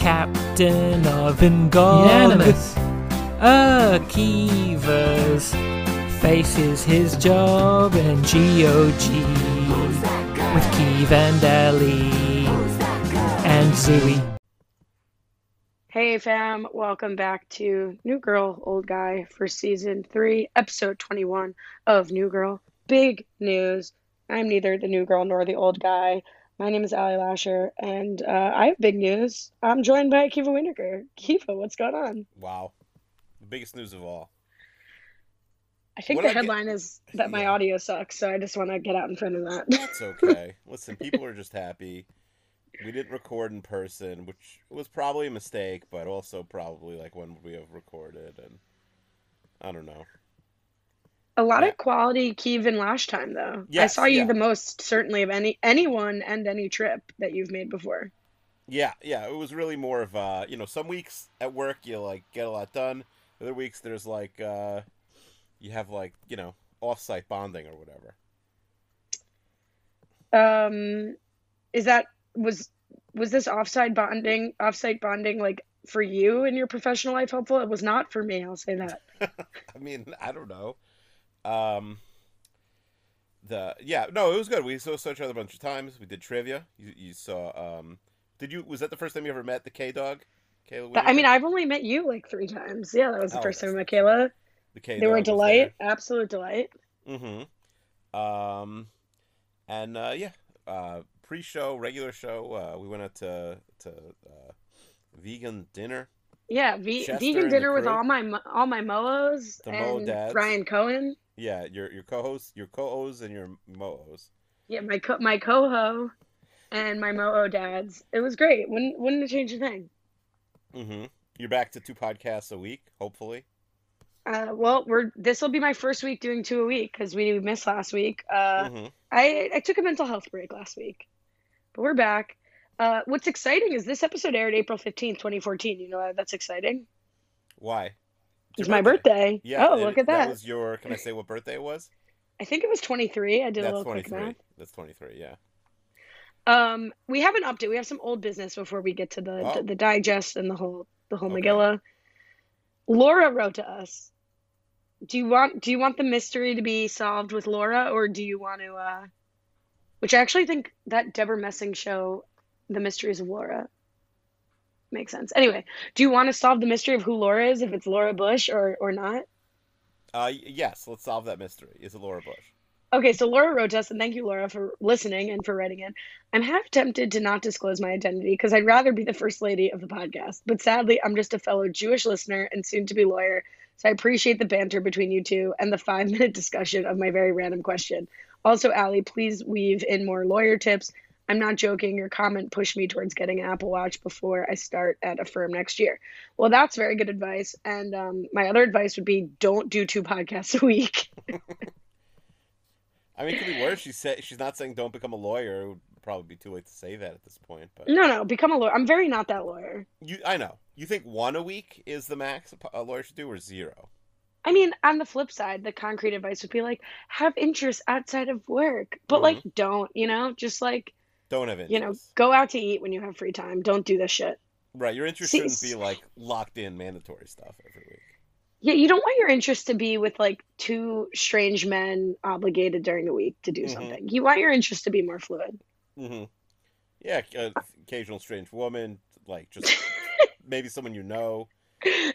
captain of Ingolimus. Unanimous. Akivas faces his job in GOG with Keeve and Ellie and Zooey. Hey fam, welcome back to New Girl, Old Guy for season three, episode 21 of New Girl. Big news. I'm neither the new girl nor the old guy. My name is Ali Lasher, and uh, I have big news. I'm joined by Kiva Wienerkur. Kiva, what's going on? Wow. The biggest news of all. I think What the I get- headline is that my Yeah. audio sucks, so I just want to get out in front of that. That's okay. Listen, people are just happy. We didn't record in person, which was probably a mistake, but also probably like when would we have recorded and I don't know. A lot Yeah. of quality Kievan last time, though. I saw you yeah. the most, certainly, of any anyone and any trip that you've made before. Yeah, yeah, it was really more of uh, you know, some weeks at work you like get a lot done. Other weeks there's like uh you have like, you know, off-site bonding or whatever. Um, is that was was this offsite bonding, offsite bonding, like for you in your professional life helpful? It was not for me. I'll say that. I mean, I don't know. Um, the yeah, no, it was good. We saw, saw each other a bunch of times. We did trivia. You, you saw. Um, did you? Was that the first time you ever met the K Dog? Kayla. I mean, I've only met you like three times. Yeah, that was the Oh, first time I met Kayla. the K They were a delight, absolute delight. Mm-hmm. Um, and uh, yeah, uh, pre-show, regular show. Uh, we went out to to uh, vegan dinner. Yeah, ve- vegan dinner with all my all my moos The Mo and dads. Ryan Cohen. Yeah, your your co-hosts, your co-os, and your mo-os. Yeah, my co- my coho and my moo dads. It was great. Wouldn't wouldn't have changed a thing. Mm-hmm. You're back to two podcasts a week, hopefully. Uh, well, we're this will be my first week doing two a week because we missed last week. Uh, mm-hmm. I I took a mental health break last week, but we're back. Uh, what's exciting is this episode aired April fifteenth, twenty fourteen. You know that's exciting? Why? It's my birthday. Yeah. oh, it- look at that. That was your. Can I say what birthday it was? I think it was twenty three. I did a That's little twenty quick math. That's twenty three. Yeah. Um, we have an update. We have some old business before we get to the Oh. the, the digest and the whole the whole Okay. Megillah. Laura wrote to us. Do you want do you want the mystery to be solved with Laura or do you want to uh which I actually think that Debra Messing show The Mysteries of Laura makes sense. Anyway, do you want to solve the mystery of who Laura is if it's Laura Bush or or not? Uh, yes. Let's solve that mystery. Is it Laura Bush? Okay, so Laura wrote us, and thank you, Laura, for listening and for writing in. I'm half tempted to not disclose my identity because I'd rather be the first lady of the podcast. But sadly, I'm just a fellow Jewish listener and soon to be lawyer. So I appreciate the banter between you two and the five minute discussion of my very random question. Also, Allie, please weave in more lawyer tips. I'm not joking. Your comment pushed me towards getting an Apple Watch before I start at a firm next year. Well, that's very good advice. And um, my other advice would be don't do two podcasts a week. I mean, it could be worse. She said she's not saying don't become a lawyer. It would probably be too late to say that at this point. But No, no, become a lawyer. I'm very not that lawyer. you, I know. You think one a week is the max a a lawyer should do, or zero? I mean, on the flip side, the concrete advice would be like, have interests outside of work, but like, don't, you know, just like, Don't have interest. you know, go out to eat when you have free time. Don't do this shit. right. Your interest See- shouldn't be like locked in mandatory stuff every week. Yeah, you don't want your interest to be with like two strange men obligated during the week to do Mhm. something. You want your interest to be more fluid. hmm Yeah, uh, occasional strange woman, like just maybe someone you know.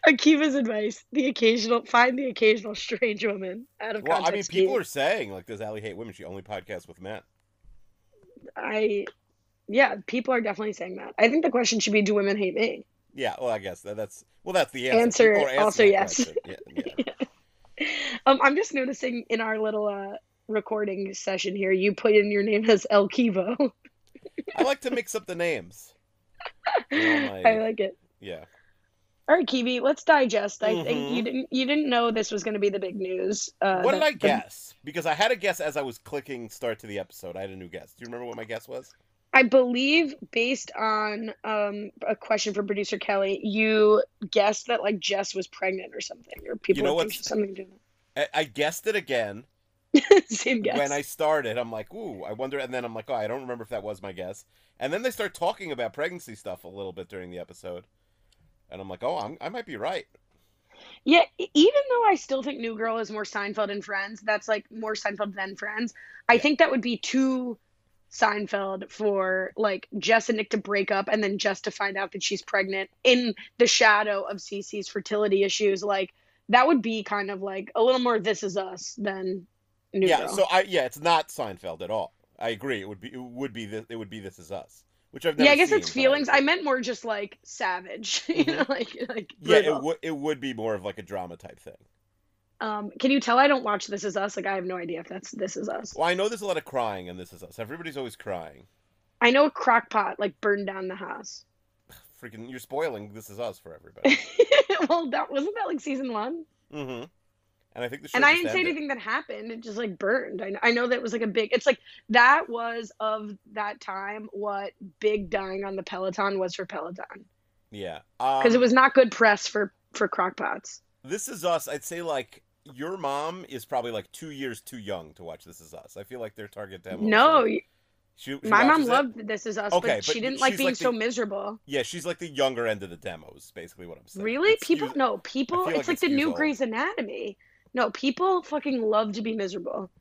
Akiva's advice: the occasional, find the occasional strange woman out of Well, I mean, people are saying like, does Allie hate women? She only podcasts with men. I, yeah, people are definitely saying that. I think the question should be: Do women hate me? Yeah, well, I guess that, that's well, that's the answer. Answer People are asking also yes. question. Yeah, yeah. Um, I'm just noticing in our little uh recording session here, you put in your name as El Kivo. I like to mix up the names. You know, my- I like it. yeah. All right, Kiwi, let's digest. I think Mhm. you didn't you didn't know this was going to be the big news. Uh, What did I guess? Because I had a guess as I was clicking start to the episode. I had a new guess. Do you remember what my guess was? I believe, based on um, a question from producer Kelly, you guessed that like Jess was pregnant or something, or people you know think what's- something to. I, I guessed it again, Same guess. when I started. I'm like, ooh, I wonder. And then I'm like, oh, I don't remember if that was my guess. And then they start talking about pregnancy stuff a little bit during the episode, and I'm like, oh, I'm, I might be right. Yeah, even though I still think New Girl is more Seinfeld and Friends, that's like more Seinfeld than Friends. I Yeah. think that would be too Seinfeld for like Jess and Nick to break up and then Jess to find out that she's pregnant in the shadow of Cece's fertility issues. Like that would be kind of like a little more This Is Us than New yeah. Girl. So I yeah, it's not Seinfeld at all. I agree. It would be it would be this it would be This Is Us, which I've never yeah, I guess seen, it's feelings. I meant more just like savage, you know, like like yeah, brutal. it would it would be more of like a drama type thing. Um, can you tell I don't watch This Is Us? Like I have no idea if that's This Is Us. Well, I know there's a lot of crying in This Is Us. Everybody's always crying. I know a crockpot like burned down the house. Freaking, you're spoiling This Is Us for everybody. well, that wasn't that like season one, mm-hmm. And I think the and I didn't say ended. anything that happened. It just like burned. I, I know that was like a big. It's like that was of that time what big dying on the Peloton was for Peloton Yeah, because it Um, was not good press for for crockpots. This Is Us. I'd say like your mom is probably like two years too young to watch This Is Us. I feel like their target demo. No, she, she my mom it? loved This Is Us, Okay, but she didn't like being like the- so miserable. Yeah, she's like the younger end of the demo. Is basically what I'm saying. Really, It's people? No, people. like It's like it the new old. Grey's Anatomy. No, people fucking love to be miserable.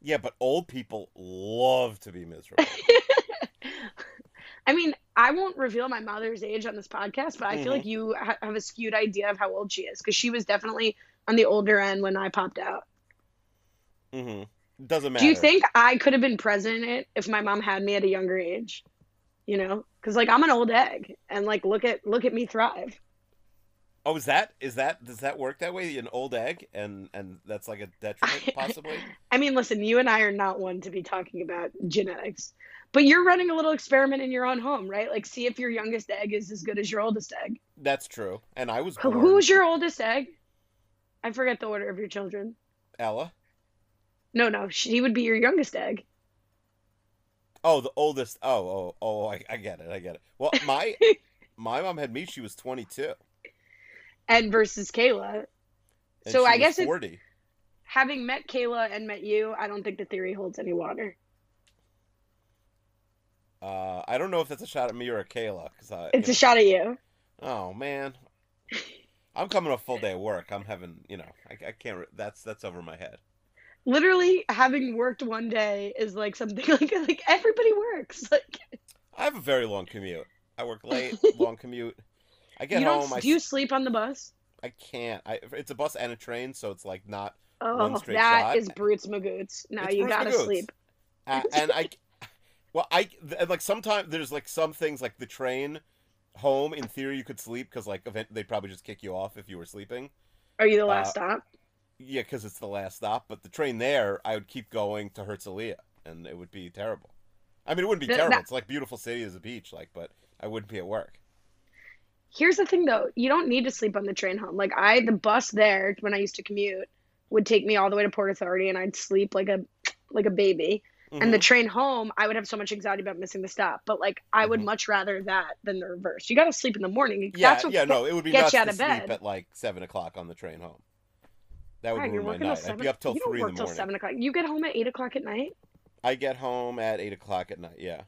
Yeah, but old people love to be miserable. I mean, I won't reveal my mother's age on this podcast, but I Mhm. feel like you ha- have a skewed idea of how old she is because she was definitely on the older end when I popped out. Mm-hmm. Doesn't matter. Do you think I could have been president if my mom had me at a younger age? You know, because like I'm an old egg, and like look at look at me thrive. Oh, is that is that does that work that way? An old egg, and and that's like a detriment, possibly. I mean, listen, you and I are not one to be talking about genetics, but you're running a little experiment in your own home, right? Like, see if your youngest egg is as good as your oldest egg. That's true. And I was born Who's your oldest egg? I forget the order of your children. Ella. No, no, she would be your youngest egg. Oh, the oldest. Oh, oh, oh! I, I get it. I get it. Well, my my mom had me. She was twenty two. And versus Kayla. So I guess it, forty. having met Kayla and met you, I don't think the theory holds any water. Uh, I don't know if that's a shot at me or a Kayla, because I. It's a know- shot at you. Oh man, I'm coming a full day of work. I'm having, you know, I, I can't. re- That's that's over my head. Literally, having worked one day is like something like like everybody works. Like I have a very long commute. I work late, long commute. I get you home. I, do you sleep on the bus? I can't. I, it's a bus and a train, so it's like not. Oh, straight that shot. is Brutes Magoots. Now you gotta Magoots. sleep. Uh, and I, well, I like sometimes there's like some things like the train home. In theory, you could sleep because like event they'd probably just kick you off if you were sleeping. Are you the last Uh, stop? Yeah, because it's the last stop. But the train there, I would keep going to Herzliya, and it would be terrible. I mean, it wouldn't be terrible. that- It's like beautiful city as a beach, like, but I wouldn't be at work. Here's the thing though, you don't need to sleep on the train home. Like I the bus there when I used to commute would take me all the way to Port Authority and I'd sleep like a like a baby. And the Mhm. train home, I would have so much anxiety about missing the stop. But like I would Mhm. much rather that than the reverse. You gotta sleep in the morning. yeah, That's what yeah, no, it would be nuts you out to of sleep bed. at like seven o'clock on the train home. That would you're ruin my night. seven. I'd be up till you don't work in the till seven o'clock. You get home at eight o'clock at night. I get home at eight o'clock at night. Yeah.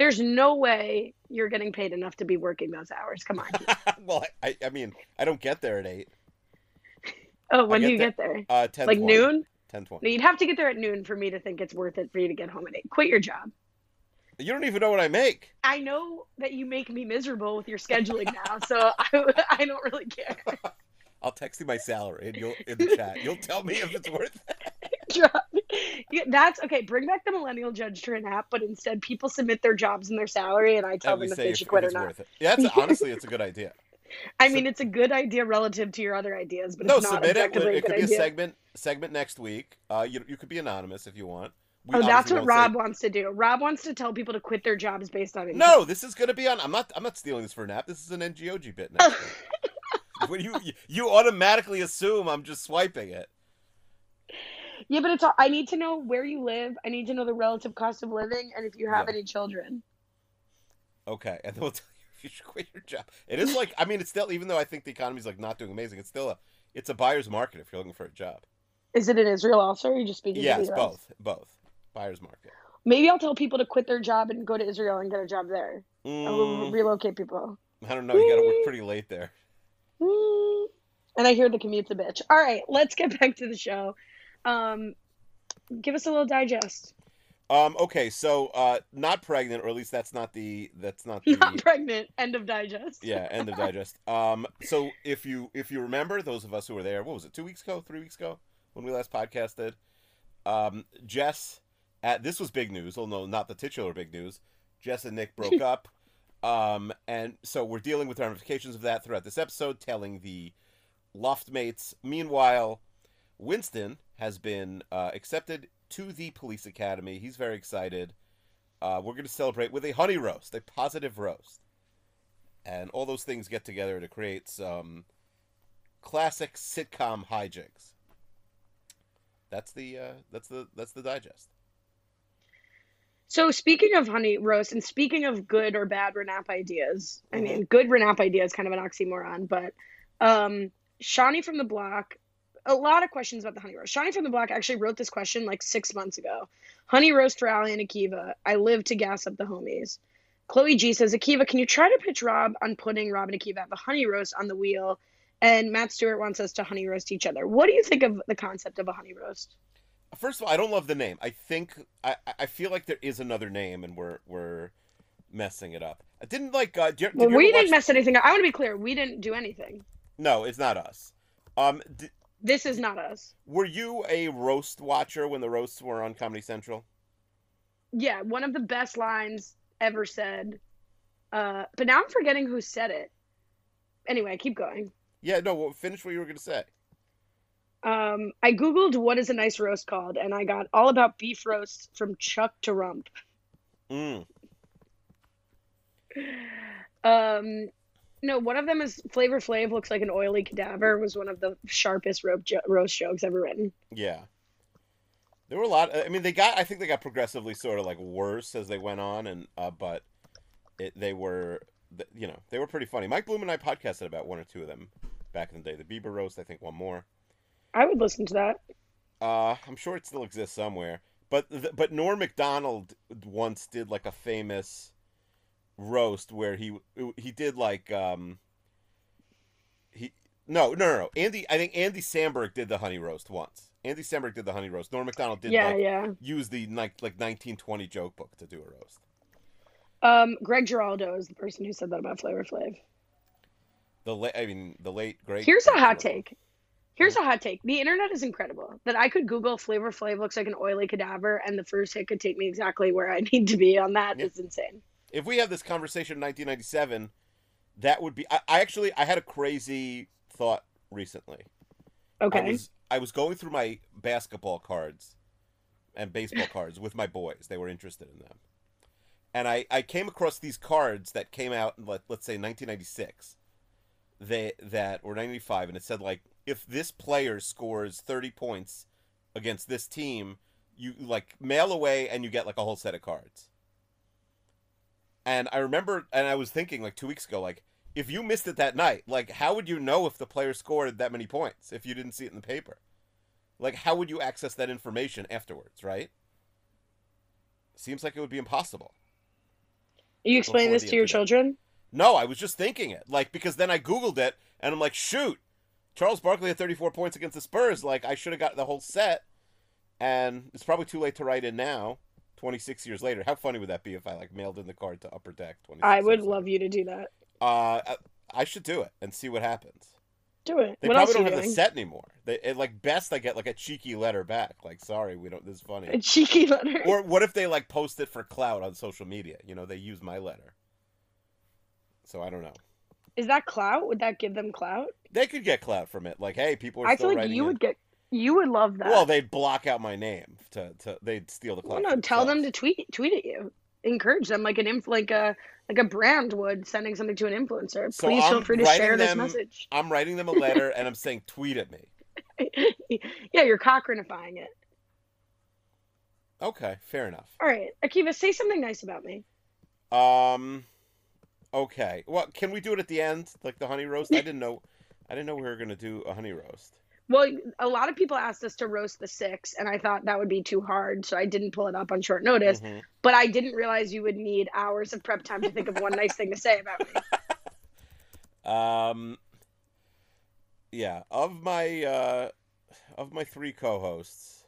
There's no way you're getting paid enough to be working those hours. Come on. well, I, I mean, I don't get there at eight. Oh, when get do you there- get there? Uh, ten. Like noon? Ten No, you'd have to get there at noon for me to think it's worth it for you to get home at eight. Quit your job. You don't even know what I make. I know that you make me miserable with your scheduling now, so I, I don't really care. I'll text you my salary and you'll in the chat. You'll tell me if it's worth it. Yeah, That's okay. Bring back the millennial judge to an app, but instead people submit their jobs and their salary, and I tell And them if they should quit or not. worth it. Yeah, that's honestly, it's a good idea. I So- mean, it's a good idea relative to your other ideas, but no, it's not submit it. a It could be a idea. segment segment next week. Uh, you you could be anonymous if you want. We Oh, that's what won't say- Rob wants to do. Rob wants to tell people to quit their jobs based on income. No, this is gonna be on. I'm not. I'm not stealing this for an app. This is an NGOG bit. Next week. When you you automatically assume I'm just swiping it. Yeah, but it's all, I need to know where you live. I need to know the relative cost of living and if you have Yeah. any children. Okay, and then we'll tell you if you should quit your job. It is like I mean, it's still even though I think the economy's like not doing amazing, it's still a it's a buyer's market if you're looking for a job. Is it in Israel also? Or are you just speaking? Yes, both, both. Buyer's market. Maybe I'll tell people to quit their job and go to Israel and get a job there. Mm, relocate people. I don't know. You got to work pretty late there. And I hear the commute's a bitch. All right, let's get back to the show. Um, give us a little digest. Um. Okay. So, uh, not pregnant, or at least that's not the that's not the Not pregnant. End of digest. yeah end of digest. Um. So if you if you remember, those of us who were there, what was it? Two weeks ago, three weeks ago, when we last podcasted. Um. Jess, at this was big news. Well, no, not the titular big news. Jess and Nick broke up. Um. And so we're dealing with ramifications of that throughout this episode, telling the loft mates. Meanwhile, Winston has been uh, accepted to the police academy. He's very excited. Uh, we're going to celebrate with a honey roast, a positive roast, and all those things get together to create some classic sitcom hijinks. That's the uh, that's the that's the digest. So speaking of honey roast and speaking of good or bad Renap ideas, I Mhm. mean, good Renap idea is kind of an oxymoron, but um, Shawnee from the block, a lot of questions about the honey roast. Shawnee from the block actually wrote this question like six months ago. Honey roast for Ali and Akiva. I live to gas up the homies. Chloe G says, Akiva, can you try to pitch Rob on putting Rob and Akiva have a honey roast on the wheel? And Matt Stewart wants us to honey roast each other. What do you think of the concept of a honey roast? First of all, I don't love the name. I think I I feel like there is another name, and we're we're messing it up. I didn't like. Uh, did, Well, we didn't watch- mess anything up. I want to be clear. We didn't do anything. No, it's not us. Um, d- This is not us. were you a roast watcher when the roasts were on Comedy Central? Yeah, one of the best lines ever said. Uh, but now I'm forgetting who said it. Anyway, keep going. Yeah, no. Well, finish what you were going to say. Um, I googled what is a nice roast called, and I got all about beef roasts from Chuck to Rump. Mm. Um, no, one of them is Flavor Flav looks like an oily cadaver. Was one of the sharpest rope jo- roast jokes ever written. Yeah. There were a lot. I mean, they got. I think they got progressively sort of like worse as they went on, and uh, but it, they were, you know, they were pretty funny. Mike Bloom and I podcasted about one or two of them back in the day. The Bieber roast, I think, one more. I would listen to that. Uh, I'm sure it still exists somewhere. But th- but Norm Macdonald once did like a famous roast where he he did like um he no no no no Andy I think Andy Samberg did the honey roast once. Andy Samberg did the honey roast. Norm Macdonald did yeah, like yeah. use the like like 1920 joke book to do a roast. Um, Greg Giraldo is the person who said that about Flavor Flav. The late I mean the late great. Here's a hot Giraldo. take. Here's a hot take. The internet is incredible. That I could Google Flavor Flav looks like an oily cadaver, and the first hit could take me exactly where I need to be on that. It's insane. if we have this conversation in 1997, that would be. I, I actually I had a crazy thought recently. Okay. I was I was going through my basketball cards and baseball cards with my boys. They were interested in them, and I I came across these cards that came out in let let's say 1996. They that or 95, and it said like if this player scores 30 points against this team, you like mail away and you get like a whole set of cards. And I remember, and I was thinking like two weeks ago, like if you missed it that night, like how would you know if the player scored that many points if you didn't see it in the paper? Like how would you access that information afterwards, right? Seems like it would be impossible. Are you explain this to your children? No, I was just thinking it. Like because then I googled it and I'm like, shoot, Charles Barkley had 34 points against the Spurs. Like I should have got the whole set. And it's probably too late to write in now. 26 years later. How funny would that be if I like mailed in the card to Upper Deck? 26 I would love later? you to do that. Uh, I- I should do it and see what happens. Do it. They what probably don't have the set anymore. They it, like best I get like a cheeky letter back. Like sorry, we don't. This is funny. A cheeky letter. or what if they like post it for clout on social media? You know, they use my letter. So I don't know. Is that clout? Would that give them clout? They could get clout from it. Like, hey, people are I feel like you in. would get. You would love that. Well, they'd block out my name to, to they'd steal the Well, clout. no, for tell them to tweet tweet at you. Encourage them like an inf like a like a brand would sending something to an influencer. So Please feel I'm free to share this message. I'm writing them a letter and I'm saying tweet at me. yeah, you're cochranifying it. Okay, fair enough. All right, Akiva, say something nice about me. Um, okay. Well, can we do it at the end, like the honey roast? I didn't know. I didn't know we were gonna do a honey roast. Well, a lot of people asked us to roast the six, and I thought that would be too hard, so I didn't pull it up on short notice. Mhm. But I didn't realize you would need hours of prep time to think of one nice thing to say about me. Um, yeah, of my uh, of my three co-hosts,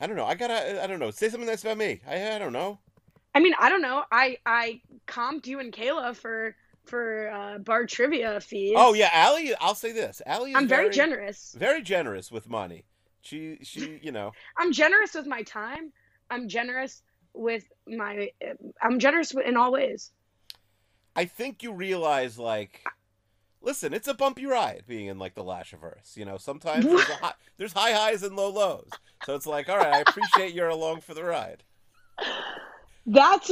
I don't know. I gotta. I don't know. Say something nice about me. I. I don't know. I mean, I don't know. I I comped you and Kayla for for uh, bar trivia fees. Oh yeah, Allie. I'll say this. Allie. Is I'm very generous. Very generous with money. She. She. You know. I'm generous with my time. I'm generous with my. I'm generous in all ways. I think you realize like. Listen, it's a bumpy ride being in like the Lashiverse. You know, sometimes there's, a high, there's high highs and low lows. So it's like, all right, I appreciate you're along for the ride. That's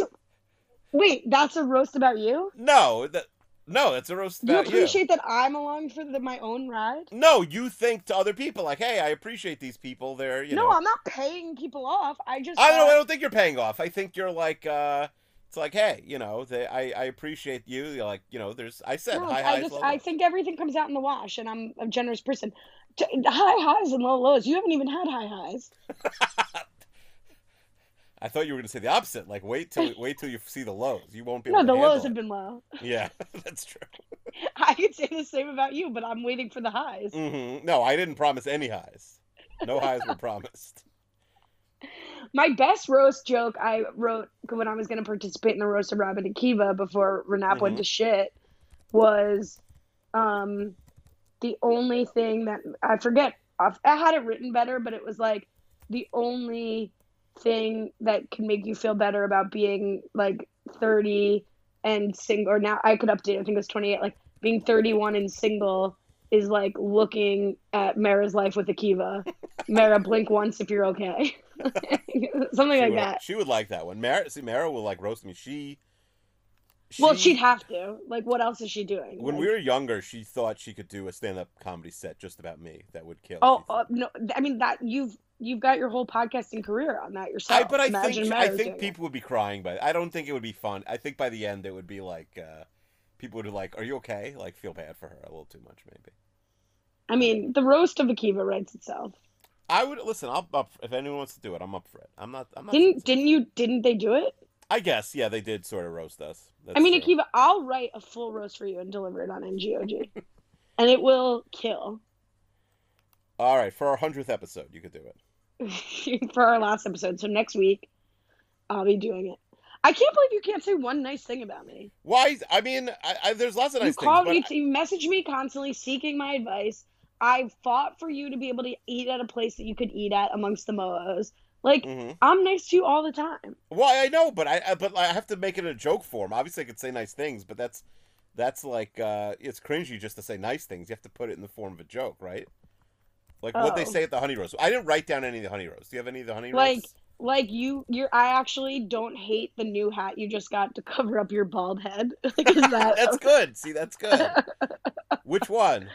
wait. That's a roast about you. No, that no, that's a roast You about you. appreciate that I'm along for the, my own ride. No, you think to other people like, "Hey, I appreciate these people. They're you no, know." I'm not paying people off. I just. I don't. thought- I don't think you're paying off. I think you're like, uh it's like, hey, you know, they, I I appreciate you. You're like, you know, there's. I said No, high I highs, just low I lows. think everything comes out in the wash, and I'm a generous person. T- high highs and low lows. You haven't even had high highs. I thought you were gonna say the opposite. Like, wait till wait till you see the lows. You won't be able No, the to lows have it. been low. Yeah, that's true. I could say the same about you, but I'm waiting for the highs. hmm No, I didn't promise any highs. No highs were promised. My best roast joke I wrote when I was going to participate in the roast of Robin and Kiva before Renap went Mhm. to shit was um, the only thing that I forget. I I had it written better, but it was like the only thing that can make you feel better about being like 30 and single, or now I could update. I think it was 28. Like being 31 and single is like looking at Mara's life with Akiva. Mara, blink once if you're okay. Something she like would, that. She would like that one. Mara, see, Mara will like roast me. She. Well, she- she'd have to. Like, what else is she doing? When Like- we were younger, she thought she could do a stand-up comedy set just about me that would kill. Oh uh, no! I mean that you've you've got your whole podcasting career on that yourself. I, but I Imagine think I think doing it. people would be crying, but I don't think it would be fun. I think by the end it would be like uh, people would be like, "Are you okay?" Like feel bad for her a little too much, maybe. I mean, the roast of Akiva writes itself. I would listen. I'm up if anyone wants to do it. I'm up for it. I'm not. I'm not. Didn't didn't you? Didn't they do it? I guess yeah, they did sort of roast us. That's I mean, true. Akiva, I'll write a full roast for you and deliver it on NGOG, and it will kill. All right, for our hundredth episode, you could do it. for our last episode. So next week, I'll be doing it. I can't believe you can't say one nice thing about me. Why? I mean, I, I, there's lots of you nice call things. you, you message me constantly seeking my advice. I fought for you to be able to eat at a place that you could eat at amongst the moos. Like But, hmm I'm nice to you all the time. Why? I know, but I, I but I have to make it a joke form. Obviously, I could say nice things, but that's that's like uh, it's cringy just to say nice things. You have to put it in the form of a joke, right? Like what they Oh. say at the honey roast. I didn't write down any of the honey roast. Do you have any of the honey Rose? Like-? Like you, you're. I actually don't hate the new hat you just got to cover up your bald head. like, is that that's good. See, that's good. Which one?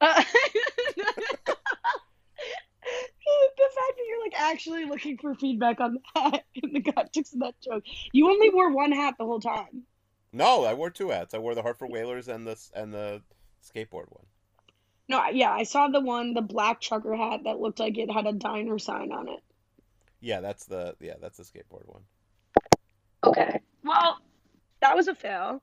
Uh, the fact that you're like actually looking for feedback on the hat in the context of that joke. You only wore one hat the whole time. No, I wore two hats. I wore the Hartford Whalers and the and the skateboard one. No, yeah, I saw the one, the black trucker hat that looked like it had a diner sign on it. Yeah, that's the yeah, that's the skateboard one. Okay. Well, that was a fail.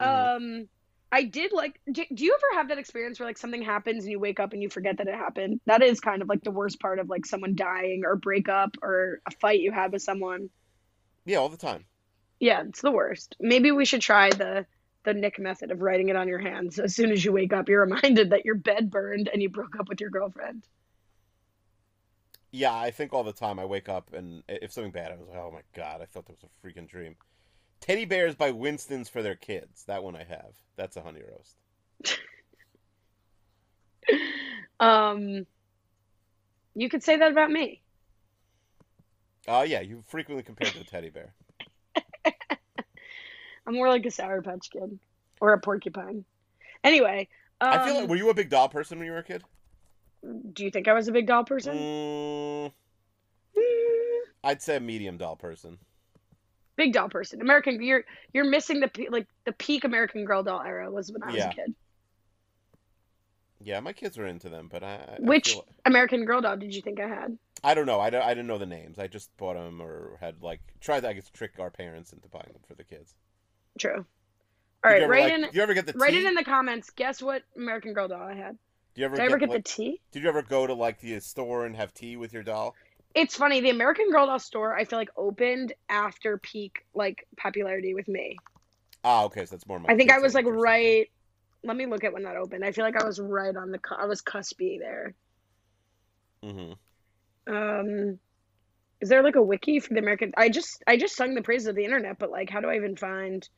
Mhm. Um, I did like. Do, do you ever have that experience where like something happens and you wake up and you forget that it happened? That is kind of like the worst part of like someone dying or breakup or a fight you had with someone. Yeah, all the time. Yeah, it's the worst. Maybe we should try the the Nick method of writing it on your hands. As soon as you wake up, you're reminded that your bed burned and you broke up with your girlfriend. Yeah, I think all the time. I wake up and if something bad, I was like, oh my god, I thought that was a freaking dream. Teddy bears by Winston's for their kids. That one I have. That's a honey roast. Um, you could say that about me. Oh yeah, you frequently compared to a teddy bear. I'm more like a Sour Patch Kid or a porcupine. Anyway, um, I feel like were you a big doll person when you were a kid? do you think I was a big doll person? Mm, Mm, I'd say a medium doll person. big doll person. American, you're you're missing the like the peak American Girl doll era was when I was a kid. Yeah, my kids were into them, but I. I Which American Girl doll did you think I had? I don't know. I, don't, I didn't know the names. I just bought them or had like tried to I guess trick our parents into buying them for the kids. True. All right, write like- in you ever get the write tea? it in the comments. Guess what American Girl doll I had? Do you ever Did I ever get, get like, the tea? Did you ever go to like the store and have tea with your doll? It's funny. The American Girl doll store I feel like opened after peak like popularity with me. Ah, okay, so that's more. My I think I was like age or something. right. Let me look at when that opened. I feel like I was right on the. I was cuspy there. Mm-hmm. Um, is there like a wiki for the American? I just I just sung the praises of the internet, but like, how do I even find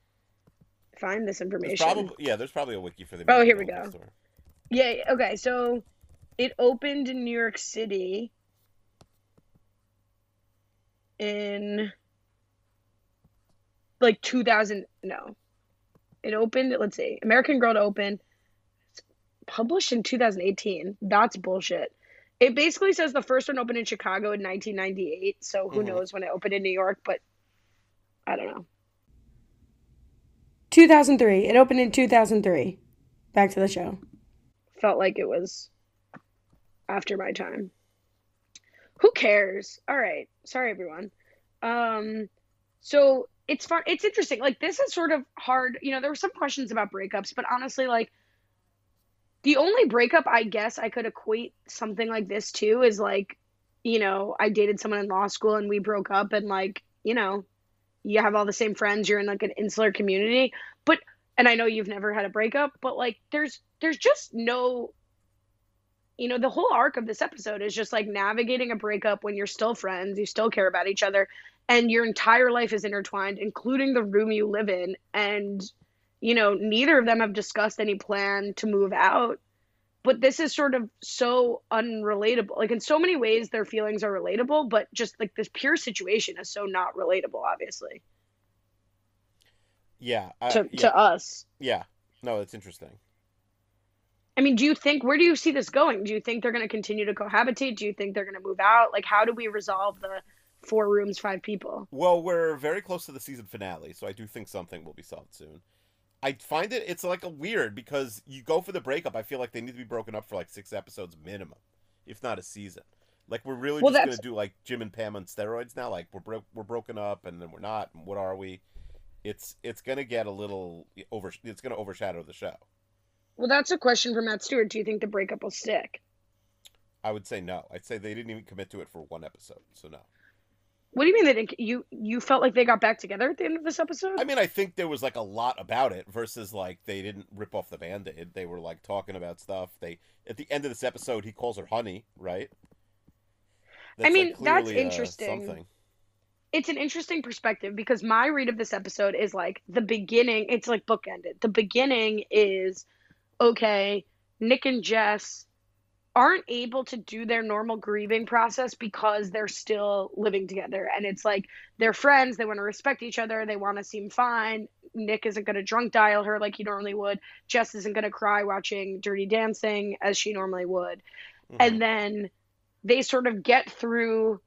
find this There's information? probably yeah. There's probably a wiki for the. Oh, here we go. Store. Yeah. Okay. So it opened in New York City in like 2000. No, it opened. Let's see. American Girl to open. It's published in 2018. That's bullshit. It basically says the first one opened in Chicago in 1998. So who Mhm. knows when it opened in New York? But I don't know. 2003. It opened in 2003. Back to the show felt like it was after my time. Who cares? All right. Sorry everyone. Um so it's fun it's interesting. Like this is sort of hard. You know, there were some questions about breakups, but honestly like the only breakup I guess I could equate something like this to is like, you know, I dated someone in law school and we broke up and like, you know, you have all the same friends, you're in like an insular community, but and I know you've never had a breakup, but like there's there's just no you know, the whole arc of this episode is just like navigating a breakup when you're still friends, you still care about each other, and your entire life is intertwined, including the room you live in. And, you know, neither of them have discussed any plan to move out. But this is sort of so unrelatable. Like, in so many ways, their feelings are relatable, but just like this pure situation is so not relatable, obviously, Yeah. I, to, yeah. to us. Yeah. No, it's interesting. I mean, do you think where do you see this going? Do you think they're going to continue to cohabitate? Do you think they're going to move out? Like, how do we resolve the four rooms, five people? Well, we're very close to the season finale, so I do think something will be solved soon. I find it it's like a weird because you go for the breakup. I feel like they need to be broken up for like six episodes minimum, if not a season. Like we're really Well, just that's- gonna do like Jim and Pam on steroids now. Like we're bro- we're broken up and then we're not. And what are we? It's it's gonna get a little over. It's gonna overshadow the show. Well, that's a question for Matt Stewart. Do you think the breakup will stick? I would say no. I'd say they didn't even commit to it for one episode, so no. What do you mean they didn't? You you felt like they got back together at the end of this episode? I mean, I think there was like a lot about it versus like they didn't rip off the band-aid. They were like talking about stuff. They at the end of this episode, he calls her honey, right? I mean, that's clearly, uh, interesting. something. it's an interesting perspective because my read of this episode is like the beginning. It's like bookended. The beginning is okay. Nick and Jess aren't able to do their normal grieving process because they're still living together. And it's like they're friends they want to respect each other they want to seem fine. Nick isn't going to drunk dial her like he normally would. Jess isn't going to cry watching dirty dancing as she normally would. Mhm. and then they sort of get through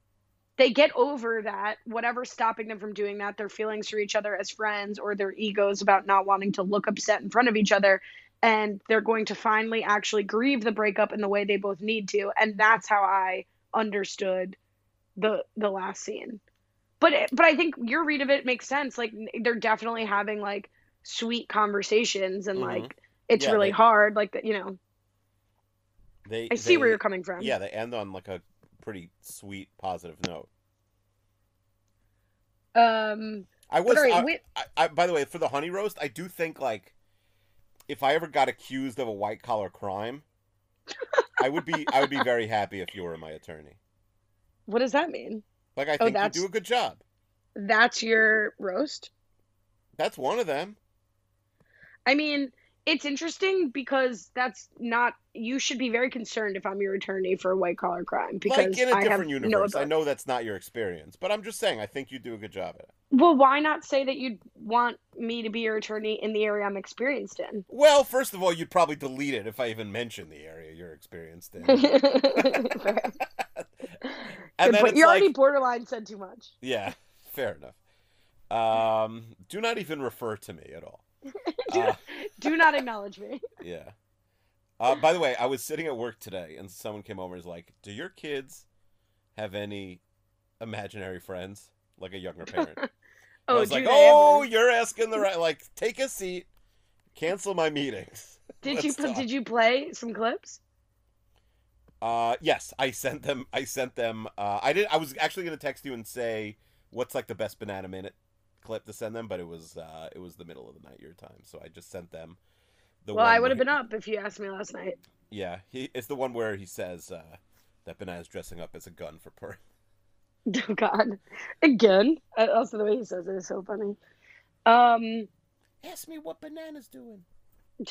they get over that whatever's stopping them from doing that their feelings for each other as friends or their egos about not wanting to look upset in front of each other and they're going to finally actually grieve the breakup in the way they both need to and that's how i understood the the last scene but but i think your read of it makes sense like they're definitely having like sweet conversations and Mhm. like it's Yeah, really they- hard like you know they, i see where you're coming from Yeah, they end on like a pretty sweet, positive note. um I was. right, I, wait, I, I, by the way, for the honey roast, I do think like if I ever got accused of a white collar crime, I would be I would be very happy if you were my attorney. what does that mean Like I Oh, think you that's- do a good job. that's your roast That's one of them. I mean, it's interesting because that's not. You should be very concerned if I'm your attorney for a white collar crime because like in a I have different no. universe. I know that's not your experience, but I'm just saying I think you do a good job at it. Well, why not say that you'd want me to be your attorney in the area I'm experienced in? Well, first of all, you'd probably delete it if I even mentioned the area you're experienced in. And then you already like, borderline said too much. yeah, fair enough. Um, do not even refer to me at all. Uh, do not acknowledge me. yeah. Uh, by the way, I was sitting at work today, and someone came over and was like, "Do your kids have any imaginary friends, like a younger parent?" I Oh, was do like, "Oh, ever? you're asking the right. Like, take a seat, cancel my meetings." Did you talk. did you play some clips? Uh, yes, I sent them. I sent them. Uh, I did. I was actually going to text you and say what's like the best banana minute clip to send them, but it was uh, it was the middle of the night your time, so I just sent them. The well, I would have been up if you asked me last night. Yeah, he it's the one where he says uh, that banana's dressing up as a gun for purring. Oh God, again. Also, the way he says it is so funny. Um, Ask me what banana's doing.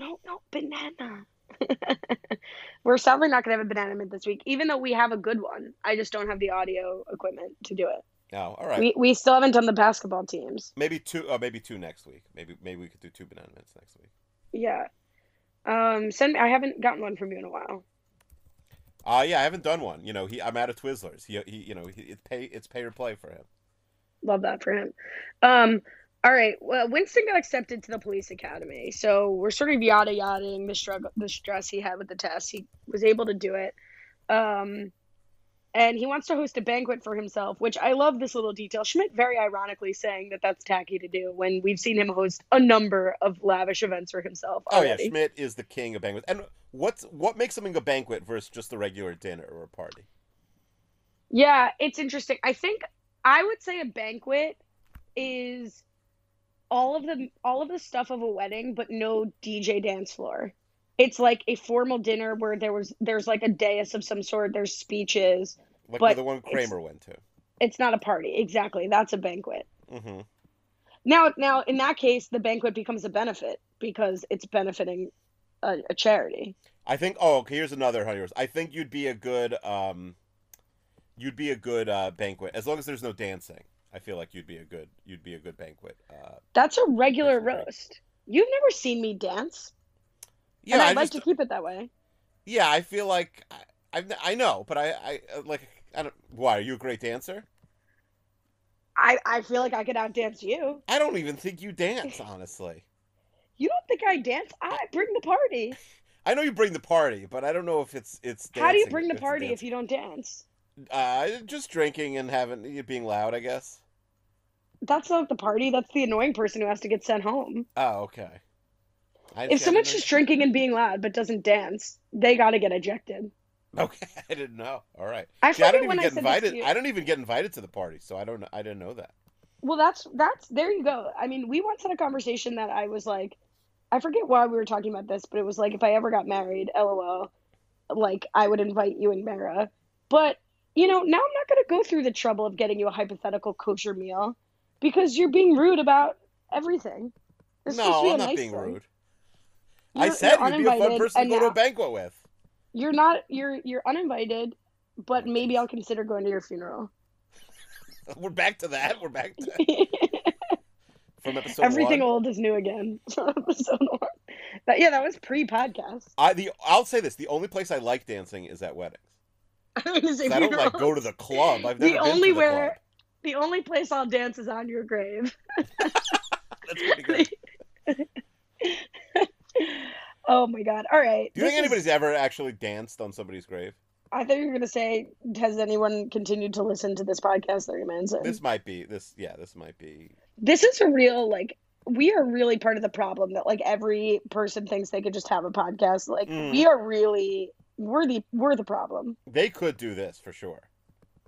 no, no, banana. We're sadly not gonna have a banana mint this week, even though we have a good one. I just don't have the audio equipment to do it. Oh, all right. We we still haven't done the basketball teams. Maybe two. Uh, maybe two next week. Maybe maybe we could do two banana minutes next week. Yeah. Um, send. I haven't gotten one from you in a while. Uh yeah, I haven't done one. You know, he I'm out of Twizzlers. He he you know he, it's pay it's pay or play for him. Love that for him. Um, all right. Well, Winston got accepted to the police academy, so we're sort of yada yadaing the struggle, the stress he had with the test. He was able to do it, um, and he wants to host a banquet for himself, which I love. This little detail. Schmidt very ironically saying that that's tacky to do when we've seen him host a number of lavish events for himself. Oh yeah. Schmidt is the king of banquets. And what's what makes something a banquet versus just a regular dinner or a party? Yeah, it's interesting. I think I would say a banquet is all of the all of the stuff of a wedding, but no DJ dance floor. It's like a formal dinner where there was there's like a dais of some sort. There's speeches. Like But the one Kramer went to. It's not a party. Exactly, that's a banquet. hmm Now, now in that case, the banquet becomes a benefit because it's benefiting a, a charity. I think. Oh, okay. Here's another hundred. I think you'd be a good. Um, you'd be a good uh, banquet as long as there's no dancing. I feel like you'd be a good. You'd be a good banquet. Uh, That's a regular roast. You've never seen me dance, yeah, and I'd I like just. to keep it that way. Yeah, I feel like I, I. I know, but I. I like. I don't. Why are you a great dancer? I, I feel like I could outdance you. I don't even think you dance, honestly. You don't think I dance? I bring the party. I know you bring the party, but I don't know if it's it's. How do you bring the party if you don't dance? Uh, just drinking and having being loud, I guess. That's not the party. That's the annoying person who has to get sent home. Oh, okay. I If someone's just drinking and being loud but doesn't dance, they got to get ejected. Okay, I didn't know. All right. I See, I don't even get said to invited. you. I don't even get invited to the party, so I don't. know- I didn't know that. Well, that's that's there you go. I mean, we once had a conversation that I was like, I forget why we were talking about this, but it was like if I ever got married, lol, like I would invite you and Mara. But you know, now I'm not going to go through the trouble of getting you a hypothetical kosher meal because you're being rude about everything. It's no, I'm not nice being thing. rude. I You're- said you're you'd be a fun person to go to a banquet with. You're not. You're you're uninvited, but maybe I'll consider going to your funeral. We're back to that. We're back to that. from episode Everything one. old is new again. from episode one. But yeah, that was pre-podcast. I the I'll say this: the only place I like dancing is at weddings. I, was gonna say 'Cause I don't like go to the club. I've The never been only to the where- club. The only place I'll dance is on your grave. That's pretty good. Oh my god! All right. Do you think this is- anybody's ever actually danced on somebody's grave? I thought you were gonna say, has anyone continued to listen to this podcast? Thirty minutes in. This might be this. Yeah, this might be. this is a real like we are really part of the problem that like every person thinks they could just have a podcast like Mm. we are really we're the we're the problem They could do this for sure.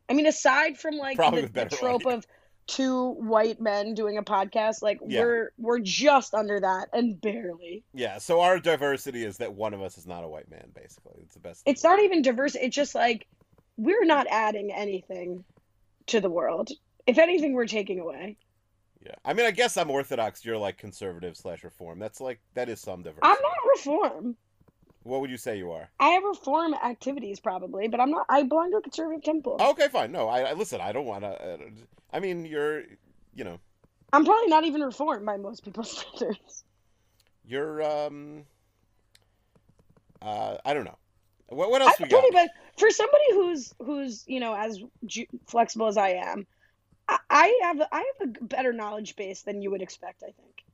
i mean aside from like Probably the, the trope of two white men doing a podcast like Yeah. we're we're just under that and barely Yeah. So our diversity is that one of us is not a white man. Basically, it's the best. it's not even diverse it's just like we're not adding anything to the world if anything we're taking away Yeah. I mean, I guess I'm orthodox. You're like conservative slash reform. That's like that is some diversity. i'm not reform What would you say you are? i have reform activities probably but i'm not i belong to a conservative temple Okay, fine. No, I, I listen. I don't want to. Uh, I mean, you're, you know, I'm probably not even reformed by most people's standards. you're. um uh, I don't know. What what else we got? but for somebody who's who's you know as ju- flexible as I am, I, I have I have a better knowledge base than you would expect. I think.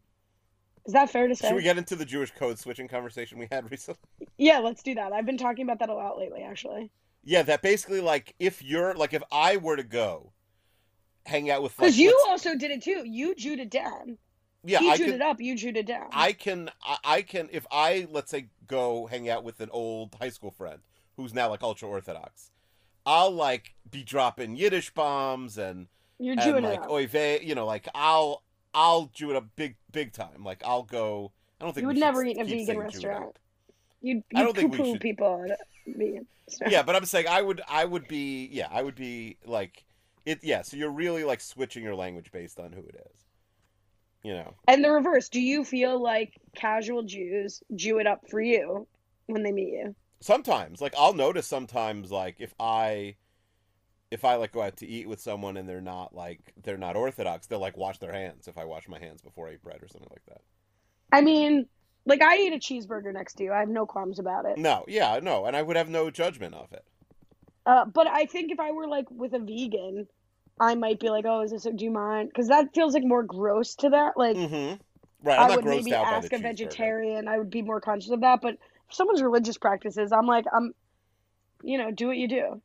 Is that fair to say? Should we get into the Jewish code switching conversation we had recently? Yeah, let's do that. I've been talking about that a lot lately, actually. Yeah, that basically like if you're like if I were to go hang out with like, Because you let's- also did it too. You Jewed it down. yeah he I Jewed can it up. You Jewed it down. I can I, I can if I let's say go hang out with an old high school friend who's now like ultra orthodox, I'll like be dropping Yiddish bombs and You're and Jewing like it up. oy vey, you know, like I'll I'll Jew it up big big time. Like I'll go. I don't think You would never eat in a vegan saying Jew it restaurant. up. You I don't think we should- people vegan. restaurant. Yeah, but I'm saying I would I would be yeah I would be like it yeah. So you're really like switching your language based on who it is. You know. And the reverse. Do you feel like casual Jews Jew it up for you when they meet you? sometimes like i'll notice sometimes like if i if i like go out to eat with someone and they're not like they're not orthodox they'll like wash their hands if i wash my hands before i eat bread or something like that I mean, like I eat a cheeseburger next to you. I have no qualms about it. no yeah no and i would have no judgment of it Uh, but I think if I were like with a vegan, I might be like, "Oh, is this? Do you mind?" Because that feels like more gross to that. Like mm-hmm right i'm I would maybe ask a vegetarian. I would be more conscious of that. But if someone's religious practices, I'm like, I'm, you know, do what you do.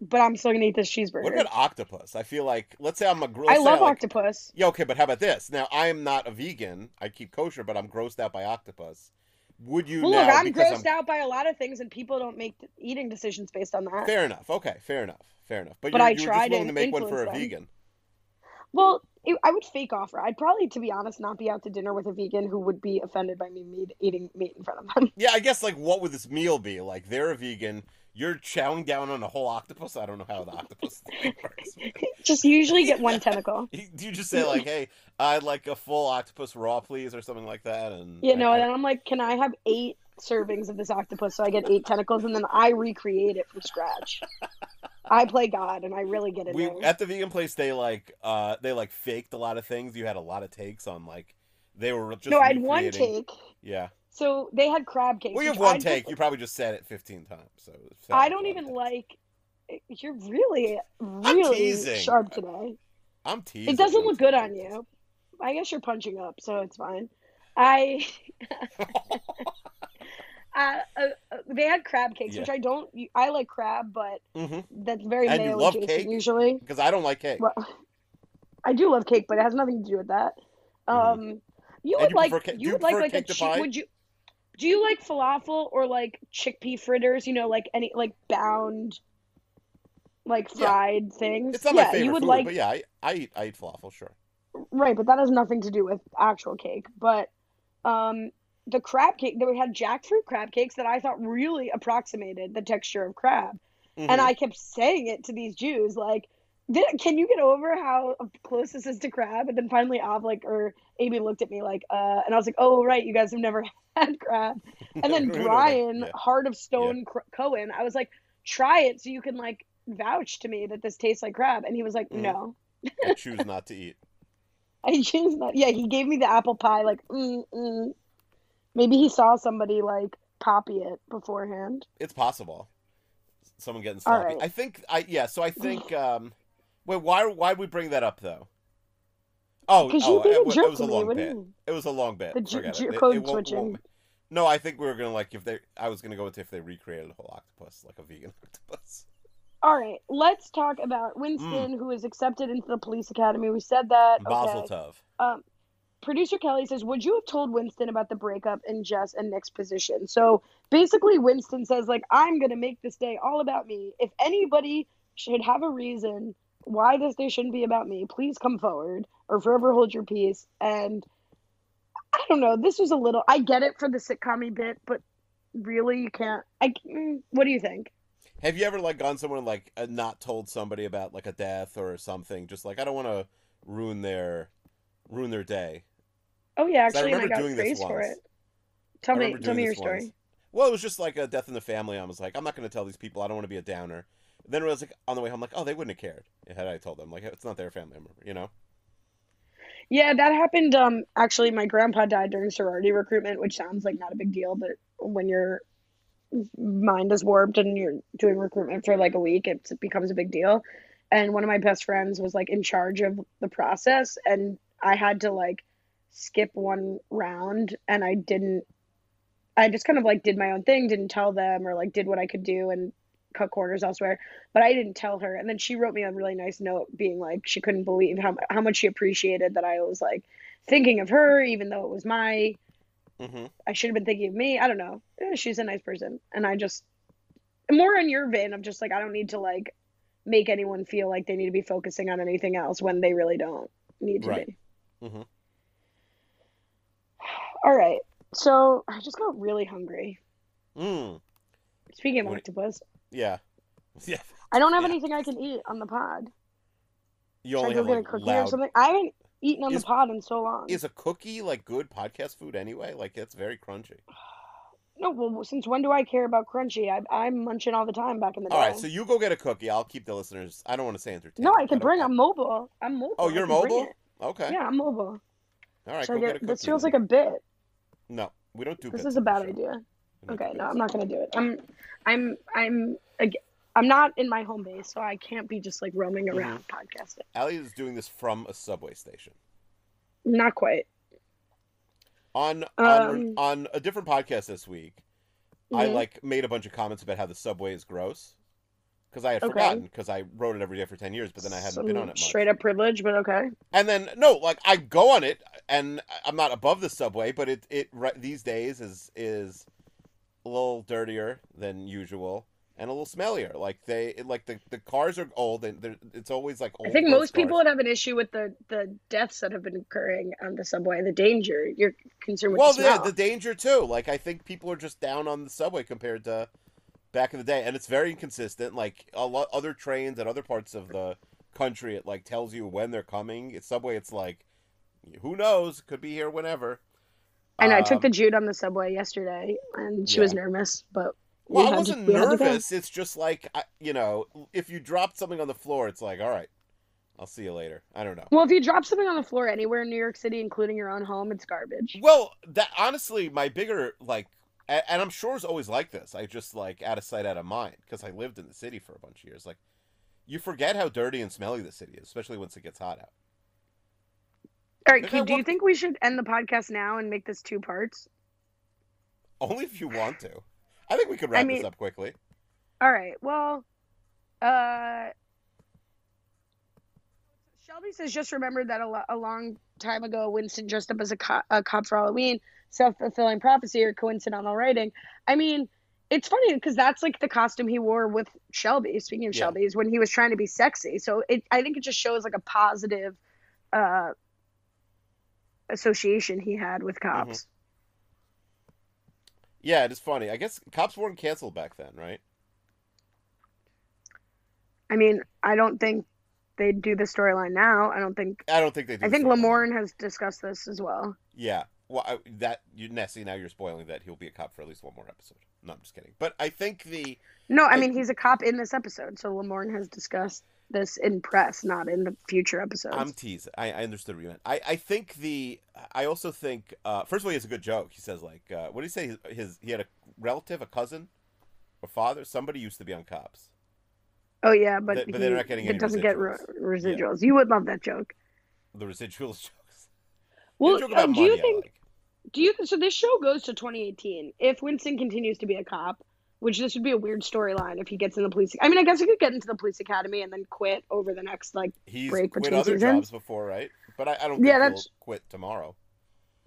But I'm still gonna eat this cheeseburger. what about octopus i feel like let's say i'm a I let's say love like, octopus. yeah okay but how about this now i'm not a vegan i keep kosher but i'm grossed out by octopus would you Well, now look, I'm grossed out by a lot of things, and people don't make eating decisions based on that. fair enough okay fair enough fair enough but, But you're, I you were just tried willing to to make one for a them. vegan Well, it, I would fake offer. I'd probably, to be honest, not be out to dinner with a vegan who would be offended by me meat, eating meat in front of them. Yeah, I guess like what would this meal be? Like they're a vegan, you're chowing down on a whole octopus. I don't know how the octopus thing works. Just usually get one tentacle. Do you just say like, "Hey, I'd like a full octopus raw, please," or something like that? And You know, I- and then I'm like, can I have eight servings of this octopus so I get eight tentacles, and then I recreate it from scratch. I play God, and I really get it. we at the vegan place they like uh they like faked a lot of things. You had a lot of takes on like they were just no, I had one take. Yeah. So they had crab cakes. Well, you have one I'd take. put- You probably just said it 15 times. So I don't even like. You're really, really sharp today. I'm teasing. It doesn't look good on you. I guess you're punching up, so it's fine. I. Uh, uh, uh, they had crab cakes, Yeah. which I don't. I like crab, but hmm that's very And you male adjacent cake? usually. Because I don't like cake. Well, I do love cake, but it has nothing to do with that. Um, you Mm-hmm. And would you like ca- you you would like like a cake to che- pie? would you do you like falafel or like chickpea fritters? You know, like any like bound, like Yeah. fried things. It's not yeah, my favorite you would food, like but yeah, I, I eat I eat falafel, sure. right, but that has nothing to do with actual cake. But um, the crab cake, that we had jackfruit crab cakes that I thought really approximated the texture of crab. Mhm. And I kept saying it to these Jews, like, "Did- "Can you get over how close this is to crab?" And then finally, Av like or Amy looked at me like, "Uh," and I was like, "Oh right, you guys have never had crab." And then Brian, Yeah. Heart of Stone Cr- Cohen, I was like, "Try it so you can like vouch to me that this tastes like crab." And he was like, Mhm. "No." I choose not to eat. I choose not. Yeah, he gave me the apple pie. Like, mm, mm. Maybe he saw somebody like poppy it beforehand. It's possible. Someone getting sloppy. right. I think I yeah. So I think um, wait. Why why we bring that up though? Oh, oh, it, a wa- jerk it was a long you bit. It was a long bit. The Ju- Ju- it. Code it won't- switching. won't- No, I think we were gonna like if they. I was gonna go with if they recreated a whole octopus, like a vegan octopus. All right, let's talk about Winston, who is accepted into the police academy. We said that. Mazel Okay. tov. Um, producer Kelly says, "Would you have told Winston about the breakup in Jess and Nick's position?" So basically, Winston says, "Like I'm gonna make this day all about me. If anybody should have a reason why this day shouldn't be about me, please come forward or forever hold your peace." And I don't know. This was a little. I get it for the sitcom bit, but really, you can't. I. mm, What do you think? Have you ever like gone somewhere and like uh, not told somebody about like a death or something? Just like I don't want to ruin their ruin their day. Oh yeah, actually, I remember got doing this praised for it. Tell me, tell me your this once. story. Well, it was just like a death in the family. I was like, I'm not going to tell these people. I don't want to be a downer. Then I was like, on the way home, like, oh, they wouldn't have cared had I told them. Like, it's not their family member, you know? Yeah, that happened. Um, actually, my grandpa died during sorority recruitment, which sounds like not a big deal, but when your mind is warped and you're doing recruitment for like a week, it becomes a big deal. And one of my best friends was like in charge of the process, and I had to like skip one round and I didn't I just kind of like did my own thing, didn't tell them or like did what I could do and cut corners elsewhere. But I didn't tell her. And then she wrote me a really nice note being like she couldn't believe how how much she appreciated that I was like thinking of her even though it was my hmm I should have been thinking of me. I don't know. Eh, She's a nice person and I just more in your vein of just like I don't need to like make anyone feel like they need to be focusing on anything else when they really don't need to Right. be. Mhm. All right. So I just got really hungry. Mm. Speaking of What- octopus, Yeah. Yeah. I don't have Yeah. anything I can eat on the pod. You Should I only go have get a like cookie or something? I haven't eaten on Is- the pod in so long. Is a cookie like good podcast food anyway? Like it's very crunchy. no, well, since when do I care about crunchy? I, I'm munching all the time back in the day. All right, so you go get a cookie. I'll keep the listeners. I don't want to say entertained. no, I can but bring. okay. I'm mobile. I'm mobile. Oh, you're mobile. Okay. Yeah, I'm mobile. All right. Should Go I get, this feels like a bit. No, we don't do. This is a bad idea. Okay, no. I'm not gonna do it. I'm, I'm, I'm, I'm not in my home base, so I can't be just like roaming Mm-hmm. around podcasting. Allie is doing this from a subway station. Not quite. On on Um, on a different podcast this week, I Mhm. like made a bunch of comments about how the subway is gross because I had Okay. forgotten because I rode it every day for ten years, but then I hadn't Some been on it much. Straight up privilege, but okay. And then no, like I go on it, and I'm not above the subway, but it it these days is is a little dirtier than usual and a little smellier. Like they like the the cars are old and it's always like old. I think most people would have an issue with the the deaths that have been occurring on the subway, the danger. You're concerned with well, the yeah, the danger too. Like I think people are just down on the subway compared to back in the day, and it's very inconsistent. Like a lot other trains and other parts of the country, it like tells you when they're coming. It's subway. It's like who knows? Could be here whenever. and I took Um, the Jude on the subway yesterday, and she was nervous, but we Well, I wasn't to nervous. It's just like I, you know, if you drop something on the floor, it's like, all right, I'll see you later. I don't know. Well, if you drop something on the floor anywhere in New York City, including your own home, it's garbage. Well, that honestly, my bigger like, and I'm sure it's always like this. I just like out of sight, out of mind, because I lived in the city for a bunch of years. Like, you forget how dirty and smelly the city is, especially once it gets hot out. All right, Look Keith, at do you think we should end the podcast now and make this two parts? Only if you want to. I think we could wrap mean- this up quickly. All right. Well, uh, Shelby says just remembered that a, lo- a long time ago, Winston dressed up as a, co- a cop for Halloween. Self fulfilling prophecy or coincidental writing. I mean, it's funny because that's like the costume he wore with Shelby. Speaking of Yeah. Shelby, is when he was trying to be sexy. So it, I think it just shows like a positive uh, association he had with mm-hmm. cops. Yeah, it is funny. I guess cops weren't canceled back then, right? I mean, I don't think they'd do the storyline now. I don't think. I don't think they. Do I think storyline. Lamorne has discussed this as well. Yeah. Well, I, that you Nessie. Now you're spoiling that he'll be a cop for at least one more episode. No, I'm just kidding. But I think the No, I I- mean he's a cop in this episode, so Lamorne has discussed this in press, not in the future episodes. I'm teasing. I, I understood what you meant. I, I think the. I also think. Uh, first of all, he has a good joke. He says like, uh, what did he say? His, his he had a relative, a cousin, or father. Somebody used to be on cops. oh yeah, but, But- but he, they're not getting it any doesn't get re- residuals. residuals. You would love that joke. The residuals jokes. Well, The joke uh, do you money I think? like. Do you so this show goes to 2018? If Winston continues to be a cop, which this would be a weird storyline if he gets in the police. I mean, I guess he could get into the police academy and then quit over the next like. He's break quit between other seasons? jobs before, right? But I, I don't think Yeah, he'll that's- quit tomorrow.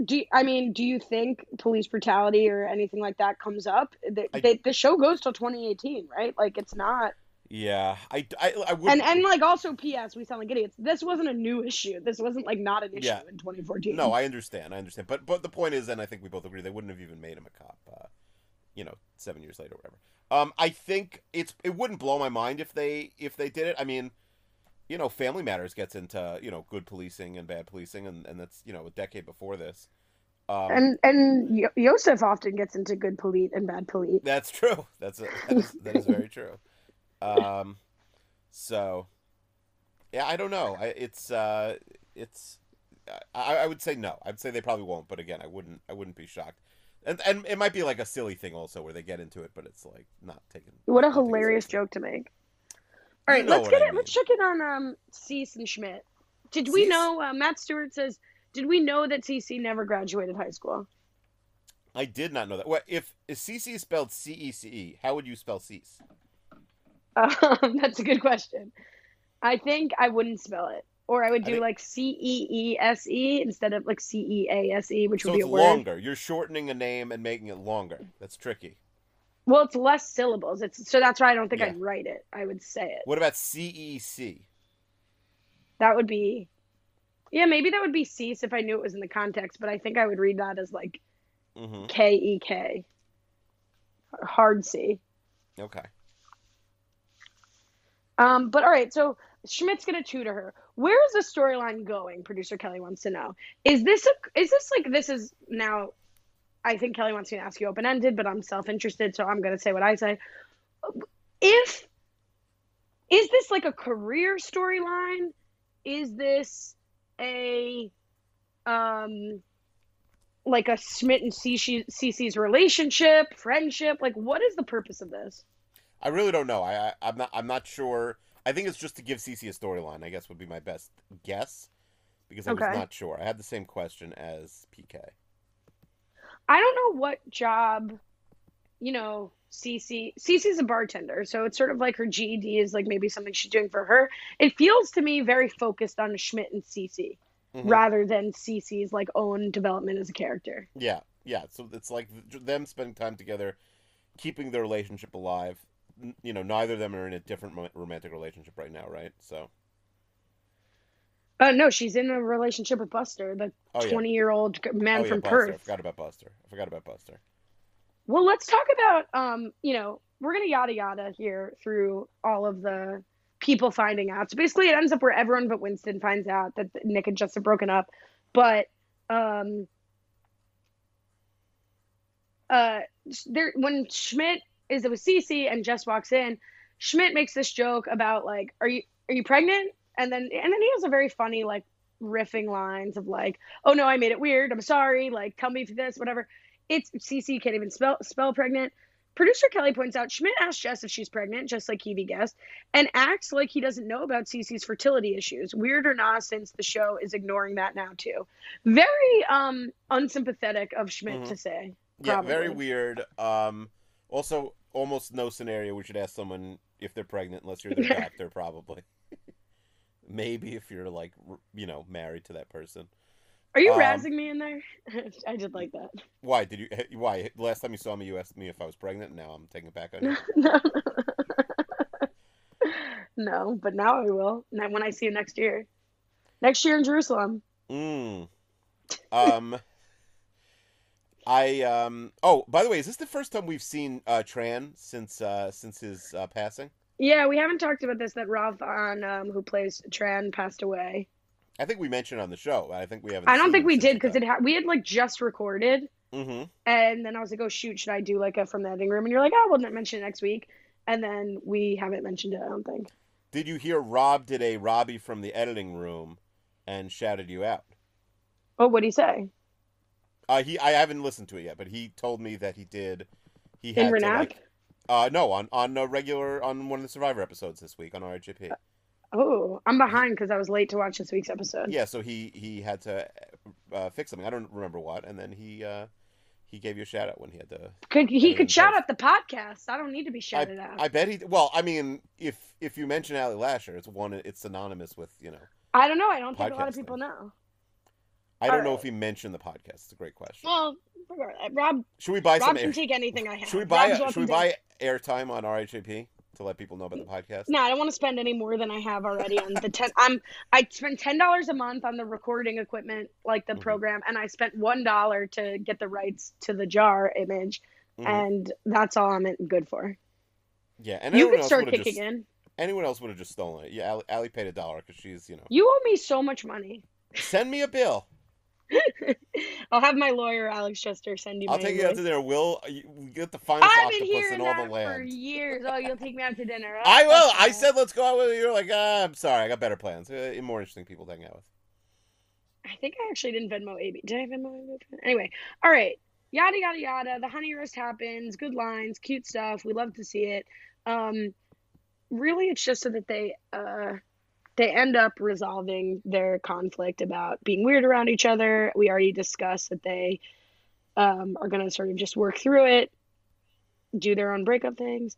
Do you, I mean? Do you think police brutality or anything like that comes up? The, I- the, the show goes till 2018, right? Like it's not. Yeah, I, I, I would. And and like also, P.S. We sound like idiots. This wasn't a new issue. This wasn't like not an issue Yeah. in 2014. No, I understand. I understand. But but the point is, and I think we both agree, they wouldn't have even made him a cop. Uh, you know, seven years later, or whatever. Um, I think it's it wouldn't blow my mind if they if they did it. I mean, you know, Family Matters gets into you know good policing and bad policing, and and that's you know a decade before this. Um, And and Yo- Yosef often gets into good polite and bad polite. That's true. That's a, that, is, that is very true. Um, so yeah, I don't know. I, it's uh, it's I, I would say no. I'd say they probably won't. But again, I wouldn't I wouldn't be shocked. And and it might be like a silly thing also where they get into it, but it's like not taken. What a hilarious seriously. joke to make. All right, know let's get I it. Let's check in on um Cease and Schmidt. Did we Cease? know uh, Matt Stewart says Did we know that CC never graduated high school? I did not know that. What if is CC spelled C E C E? How would you spell Cease? Um, that's a good question. I think I wouldn't spell it, or I would I do think- like C E E S E instead of like C E A S E, which So would be a word. longer. You're shortening a name and making it longer. That's tricky. Well, it's less syllables. It's so that's why I don't think Yeah. I'd write it. I would say it. What about C E C? That would be, yeah, maybe that would be cease if I knew it was in the context. But I think I would read that as like Mm-hmm. K E K, hard C. Okay. Um, but all right, so Schmidt's gonna tutor her. Where is the storyline going? Producer Kelly wants to know. Is this a? Is this like this is now? I think Kelly wants me to ask you open ended, but I'm self interested, so I'm gonna say what I say. If is this like a career storyline? Is this a um like a Schmidt and Cece- Cece's relationship, friendship? Like, what is the purpose of this? I really don't know. I, I I'm not I'm not sure. I think it's just to give Cece a storyline. I guess would be my best guess because I Okay. was not sure. I had the same question as PK. I don't know what job, you know, Cece Cece's a bartender, so it's sort of like her GED is like maybe something she's doing for her. It feels to me very focused on Schmidt and Cece Mhm. rather than Cece's like own development as a character. Yeah, yeah. So it's like them spending time together, keeping their relationship alive. You know, neither of them are in a different romantic relationship right now, right? So, Uh, no, she's in a relationship with Buster, the oh yeah, twenty-year-old man oh yeah, from Buster. I Perth. forgot about Buster. I forgot about Buster. Well, let's talk about um, you know, we're gonna yada yada here through all of the people finding out. So basically, it ends up where everyone but Winston finds out that Nick and Jess have broken up. But um, uh, there when Schmidt is it with Cece and Jess walks in, Schmidt makes this joke about like, "Are you are you pregnant?" And then and then he has a very funny like riffing lines of like, "Oh no, I made it weird. I'm sorry. Like, tell me for this, whatever." It's Cece can't even spell spell pregnant. Producer Kelly points out Schmidt asked Jess if she's pregnant, just like Kiwi guessed, and acts like he doesn't know about Cece's fertility issues. Weird or not, since the show is ignoring that now too. Very um unsympathetic of Schmidt Mhm. to say. Yeah, very weird. Um, also, almost no scenario we should ask someone if they're pregnant unless you're their doctor, probably. Maybe if you're like, you know, married to that person. Are you Um, razzing me in there? I did like that. Why did you? Why last time you saw me, you asked me if I was pregnant. And now I'm taking it back on you. no. no, but now I will. Now when I see you next year. Next year in Jerusalem. Mm. Um. I um. Oh, by the way, is this the first time we've seen uh, Tran since uh, since his uh, passing? Yeah, we haven't talked about this that Ralph Ahn um, who plays Tran passed away. I think we mentioned on the show. I think we haven't. I don't think we did because it ha- we had like just recorded Mm-hmm. and then I was like, oh shoot, should I do like a from the editing room? And you're like, oh, we'll not mention it next week. And then we haven't mentioned it. I don't think. Did you hear Rob did a Robbie from the editing room and shouted you out? Oh, what'd he say? Uh, he I haven't listened to it yet, but he told me that he did. He In had to like, uh, no, on on a regular on one of the Survivor episodes this week on RHAP. Oh, I'm behind because I was late to watch this week's episode. Yeah, so he he had to uh, fix something. I don't remember what, and then he uh, he gave you a shout out when he had to. Could he could shout out the podcast? I don't need to be shouted out. I bet he. Well, I mean, if if you mention Ali Lasher, it's one. It's synonymous with you know. I don't know. I don't think a lot of people know. I don't All know if he mentioned the podcast. It's a great question. Well, Rob Should we buy Rob some? can Air, take anything I have. should we buy? Rob's Should we buy airtime on RHAP to let people know about the podcast? No, I don't want to spend any more than I have already on the ten. I'm I spend ten dollars a month on the recording equipment, like the Mhm. program, and I spent one dollar to get the rights to the jar image, Mhm. and that's all I'm good for. Yeah, and you anyone could start kicking just in. anyone else would have just stolen it. Yeah, Ali, Ali paid a dollar because she's you know. You owe me so much money. Send me a bill. I'll have my lawyer Alex Chester send you. Back. I'll take you out invoice. to dinner. Will you get the finest I've been octopus in all that the for land? years. Oh, you'll take me out to dinner. Oh, I will. I said let's go out with you. You're like, ah, I'm sorry. I got better plans. Uh, more interesting people to hang out with. I think I actually didn't Venmo AB. Did I Venmo AB? Anyway, all right. Yada yada yada. The honey roast happens. Good lines, cute stuff. We love to see it. Um, really, it's just so that they uh they end up resolving their conflict about being weird around each other. We already discussed that they um, are going to sort of just work through it, do their own breakup things.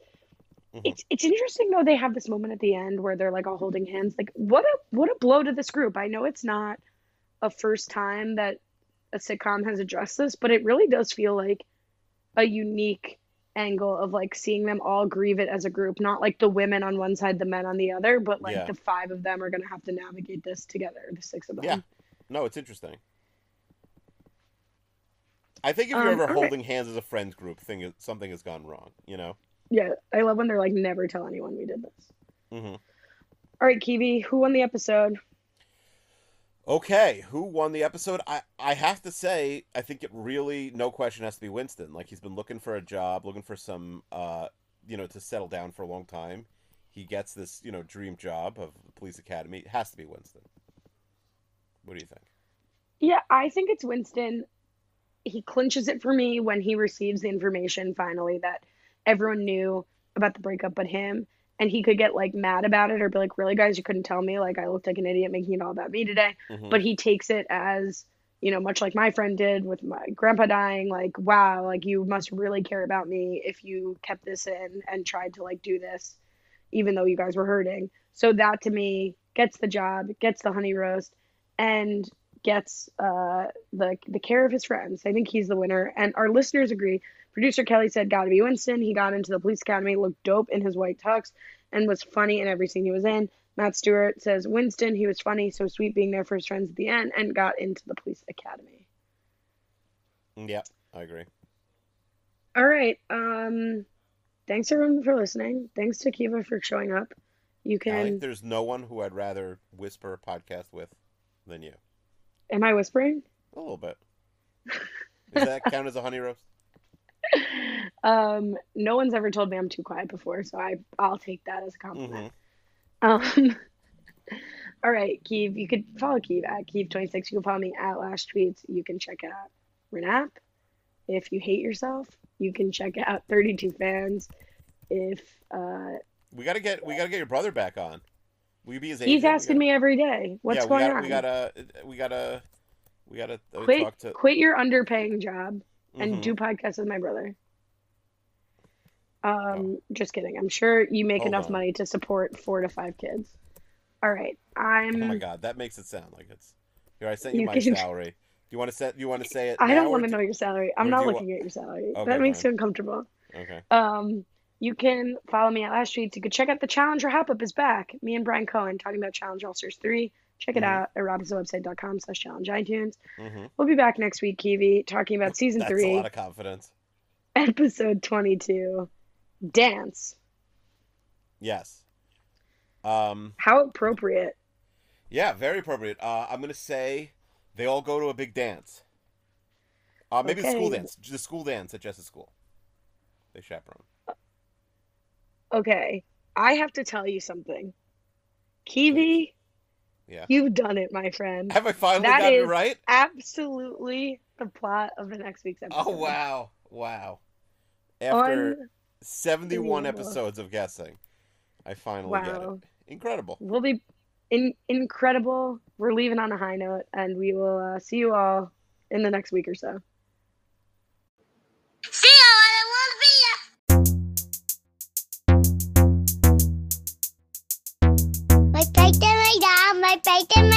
Mhm. It's it's interesting though they have this moment at the end where they're like all holding hands. Like what a what a blow to this group. I know it's not a first time that a sitcom has addressed this, but it really does feel like a unique angle of like seeing them all grieve it as a group, not like the women on one side, the men on the other, but like Yeah. the five of them are gonna have to navigate this together, the six of them. Yeah. No, it's interesting. I think if you're Um, ever right. holding hands as a friends group, thing is, something has gone wrong. You know. Yeah, I love when they're like, never tell anyone we did this. hmm All right, Kiwi, who won the episode? Okay, who won the episode? I I have to say, I think it really, no question, has to be Winston. Like he's been looking for a job, looking for some, uh, you know, to settle down for a long time. He gets this, you know, dream job of the police academy. It has to be Winston. What do you think? Yeah, I think it's Winston. He clinches it for me when he receives the information finally that everyone knew about the breakup but him. And he could get like mad about it or be like, really, guys, you couldn't tell me. Like, I looked like an idiot making it all about me today. Mhm. But he takes it as, you know, much like my friend did with my grandpa dying, like, wow, like, you must really care about me if you kept this in and tried to like do this, even though you guys were hurting. So that to me gets the job, gets the honey roast, and gets uh, the the care of his friends. I think he's the winner, and our listeners agree. Producer Kelly said, "Got to be Winston." He got into the police academy, looked dope in his white tux, and was funny in every scene he was in. Matt Stewart says, "Winston, he was funny, so sweet, being there for his friends at the end, and got into the police academy." Yeah, I agree. All right. Um, thanks everyone for listening. Thanks to Kiva for showing up. You can. there's no one who I'd rather whisper a podcast with than you. Am I whispering? A little bit. Does that count as a honey roast? Um, no one's ever told me I'm too quiet before, so I I'll take that as a compliment. hmm Um, all right, Keeve, you could follow Keeve at Keeve26. You can follow me at Last Tweets. You can check out Renap. If you hate yourself, you can check out 32 Fans. If uh, We gotta get we gotta get your brother back on. Will you be his he's agent? We asking gotta- me every day, what's yeah, going gotta, on? We gotta we gotta we gotta uh, quit, talk to. quit your underpaying job and Mhm. do podcasts with my brother. Um, just kidding. I'm sure you make Hold enough on. money to support four to five kids. All right, I'm. Oh my god, that makes it sound like it's. Here, I sent you, You my can- salary. Do you want to set? You want to say it? I don't want to do- know your salary. I'm not looking at your salary. Okay, that makes you uncomfortable. Okay. Um, you can follow me at Last Streets. You could check out the challenge. Challenger Hop Up is back. Me and Brian Cohen talking about Challenge All Stars 3. Check it Mhm. out at robhasawebsite.com slash challenge iTunes. hmm We'll be back next week, Kiwi, talking about season That's a three, lot of confidence. episode 22, Dance. Yes. Um. How appropriate. Yeah, very appropriate. Uh, I'm gonna say they all go to a big dance. Uh, maybe the school dance. The school dance at Jess's school. They chaperone. Okay, I have to tell you something. Kiwi, Yeah. you've done it, my friend. Have I finally That got it is- right? Absolutely the plot of the next week's episode. Oh wow, wow. After Un- 71 episodes of guessing, I finally get it. Incredible. We'll be in- incredible. We're leaving on a high note, and we will uh, see you all in the next week or so. See you, I want to be My plate